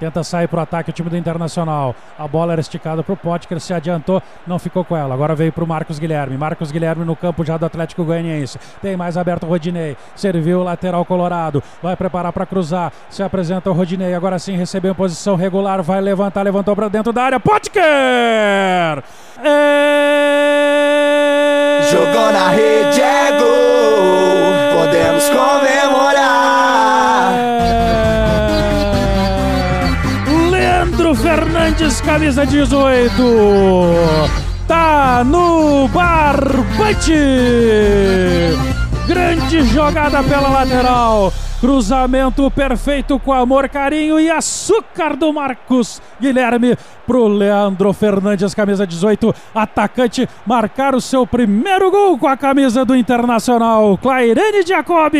Tenta sair para o ataque o time do Internacional. A bola era esticada para o Potker, se adiantou, não ficou com ela. Agora veio para o Marcos Guilherme. Marcos Guilherme no campo já do Atlético Goianiense. Tem mais aberto o Rodinei. Serviu o lateral colorado. Vai preparar para cruzar. Se apresenta o Rodinei. Agora sim recebeu em posição regular. Vai levantar, levantou para dentro da área. Potker! É... Jogou na rede, é gol. Fernandes, camisa 18. Tá no barbante. Grande jogada pela lateral. Cruzamento perfeito com amor, carinho e açúcar do Marcos Guilherme pro Leandro Fernandes, camisa 18, atacante, marcar o seu primeiro gol com a camisa do Internacional, Clairene Jacobi.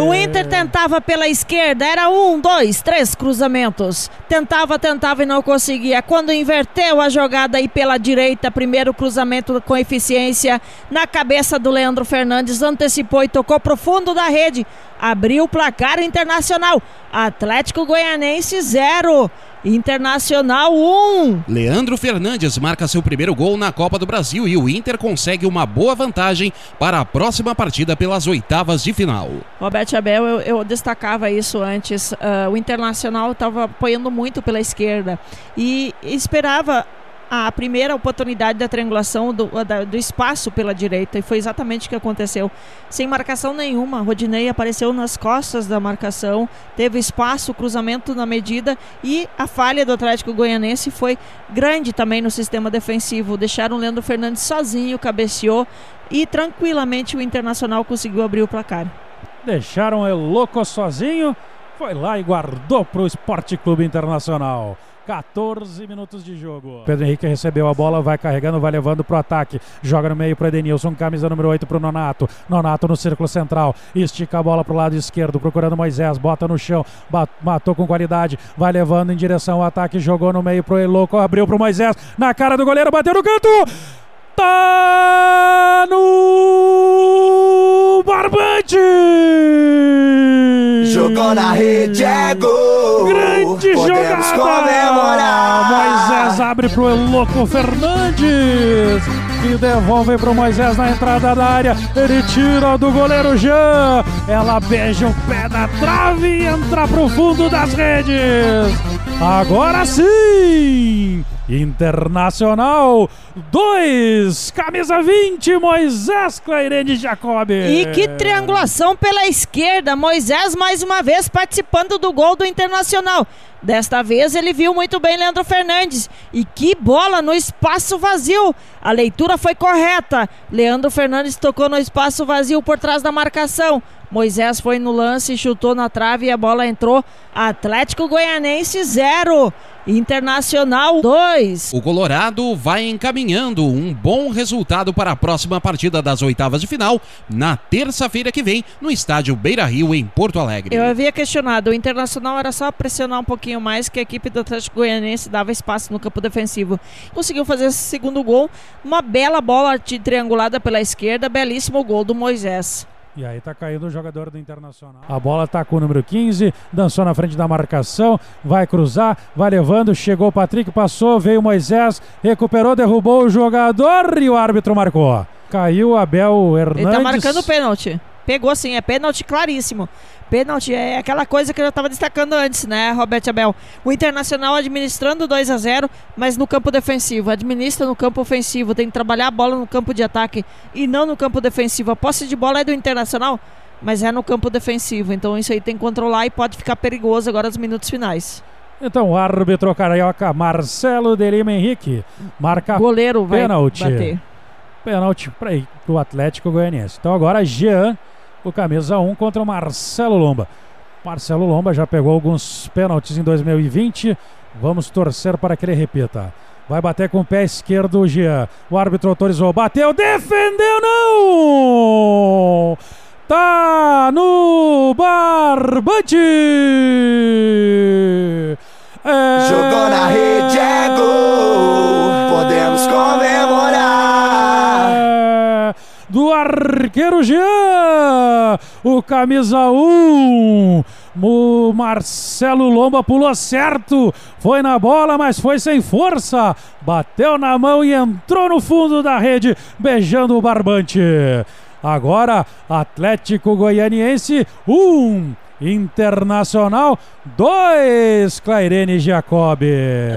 O Inter tentava pela esquerda, era um, dois, três cruzamentos. Tentava, tentava e não conseguia. Quando inverteu a jogada aí pela direita, primeiro cruzamento com eficiência na cabeça do Leandro Fernandes, antecipou e tocou pro fundo da rede abriu o placar internacional. Atlético Goianense 0. Internacional 1. Um. Leandro Fernandes marca seu primeiro gol na Copa do Brasil e o Inter consegue uma boa vantagem para a próxima partida pelas oitavas de final. Roberto Abel, eu, eu destacava isso antes. Uh, o Internacional estava apoiando muito pela esquerda e esperava a primeira oportunidade da triangulação do, do, espaço pela direita e foi exatamente o que aconteceu. Sem marcação nenhuma, Rodinei apareceu nas costas da marcação, teve espaço, cruzamento na medida e a falha do Atlético Goianense foi grande também no sistema defensivo. Deixaram o Leandro Fernandes sozinho, cabeceou e tranquilamente o Internacional conseguiu abrir o placar. Deixaram o louco sozinho, foi lá e guardou para o Esporte Clube Internacional. 14 minutos de jogo. Pedro Henrique recebeu a bola, vai carregando, vai levando pro ataque. Joga no meio pro Edenilson, camisa número 8 pro Nonato. Nonato no círculo central. Estica a bola pro lado esquerdo, procurando Moisés. Bota no chão, matou com qualidade. Vai levando em direção ao ataque. Jogou no meio pro Eloco, abriu pro Moisés. Na cara do goleiro, bateu no canto. Tá no barbante! Na rede, é gol! Grande Podemos jogada! comemorar! Moisés abre pro Eloco Fernandes! E devolve pro Moisés na entrada da área. Ele tira do goleiro Jean. Ela beija o pé da trave e entra pro fundo das redes. Agora sim! Internacional 2, camisa 20, Moisés Clairene Jacob. E que triangulação pela esquerda, Moisés mais uma vez participando do gol do Internacional. Desta vez ele viu muito bem Leandro Fernandes. E que bola no espaço vazio. A leitura foi correta. Leandro Fernandes tocou no espaço vazio por trás da marcação. Moisés foi no lance, chutou na trave e a bola entrou. Atlético Goianense 0. Internacional 2. O Colorado vai encaminhando um bom resultado para a próxima partida das oitavas de final, na terça-feira que vem, no estádio Beira Rio, em Porto Alegre. Eu havia questionado, o Internacional era só pressionar um pouquinho mais que a equipe do Atlético Goianense dava espaço no campo defensivo. Conseguiu fazer esse segundo gol, uma bela bola triangulada pela esquerda, belíssimo gol do Moisés. E aí tá caindo o jogador do Internacional. A bola tá com o número 15, dançou na frente da marcação, vai cruzar, vai levando, chegou o Patrick, passou, veio Moisés, recuperou, derrubou o jogador e o árbitro marcou. Caiu Abel Hernandes. Ele tá marcando pênalti. Pegou sim, é pênalti claríssimo. Pênalti é aquela coisa que eu já estava destacando antes, né, Roberto Abel? O Internacional administrando 2 a 0 mas no campo defensivo. Administra no campo ofensivo, tem que trabalhar a bola no campo de ataque e não no campo defensivo. A posse de bola é do Internacional, mas é no campo defensivo. Então isso aí tem que controlar e pode ficar perigoso agora nos minutos finais. Então o árbitro carioca Marcelo de Lima Henrique marca goleiro vai pênalti. bater. Pênalti para o Atlético Goianiense. Então agora Jean o camisa 1 contra o Marcelo Lomba. Marcelo Lomba já pegou alguns pênaltis em 2020. Vamos torcer para que ele repita. Vai bater com o pé esquerdo o Jean. O árbitro autorizou. Bateu, defendeu, não! Tá no barbante! Arqueiro Jean. o camisa 1. O Marcelo Lomba pulou certo, foi na bola, mas foi sem força. Bateu na mão e entrou no fundo da rede, beijando o barbante. Agora, Atlético Goianiense 1. Um. Internacional 2, Clairene Jacob.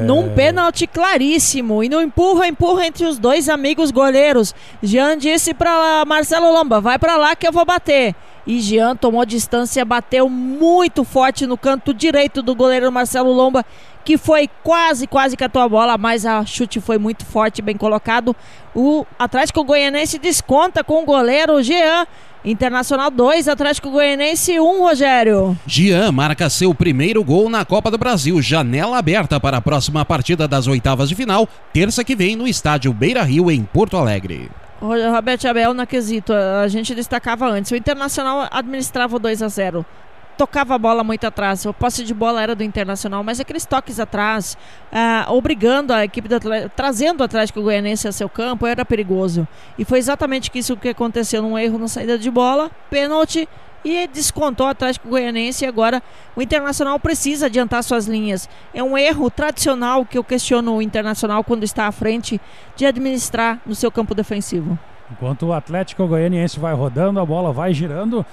Num pênalti claríssimo e no empurra, empurra entre os dois amigos goleiros. Jean disse para Marcelo Lomba: vai para lá que eu vou bater. E Jean tomou distância, bateu muito forte no canto direito do goleiro Marcelo Lomba, que foi quase, quase catou a bola, mas a chute foi muito forte, bem colocado. O Atlético Goianense desconta com o goleiro Jean. Internacional 2, Atlético Goianense 1, um, Rogério. Jean marca seu primeiro gol na Copa do Brasil. Janela aberta para a próxima partida das oitavas de final, terça que vem no estádio Beira Rio, em Porto Alegre. Roberto Abel na quesito, a gente destacava antes. O Internacional administrava o 2 a 0 tocava a bola muito atrás. O posse de bola era do Internacional, mas aqueles toques atrás, ah, obrigando a equipe do Atlético, trazendo o Atlético Goianense a seu campo, era perigoso. E foi exatamente isso que aconteceu num erro na saída de bola, pênalti e descontou o Atlético Goianense e agora o Internacional precisa adiantar suas linhas. É um erro tradicional que eu questiono o Internacional quando está à frente de administrar no seu campo defensivo. Enquanto o Atlético Goianiense vai rodando, a bola vai girando,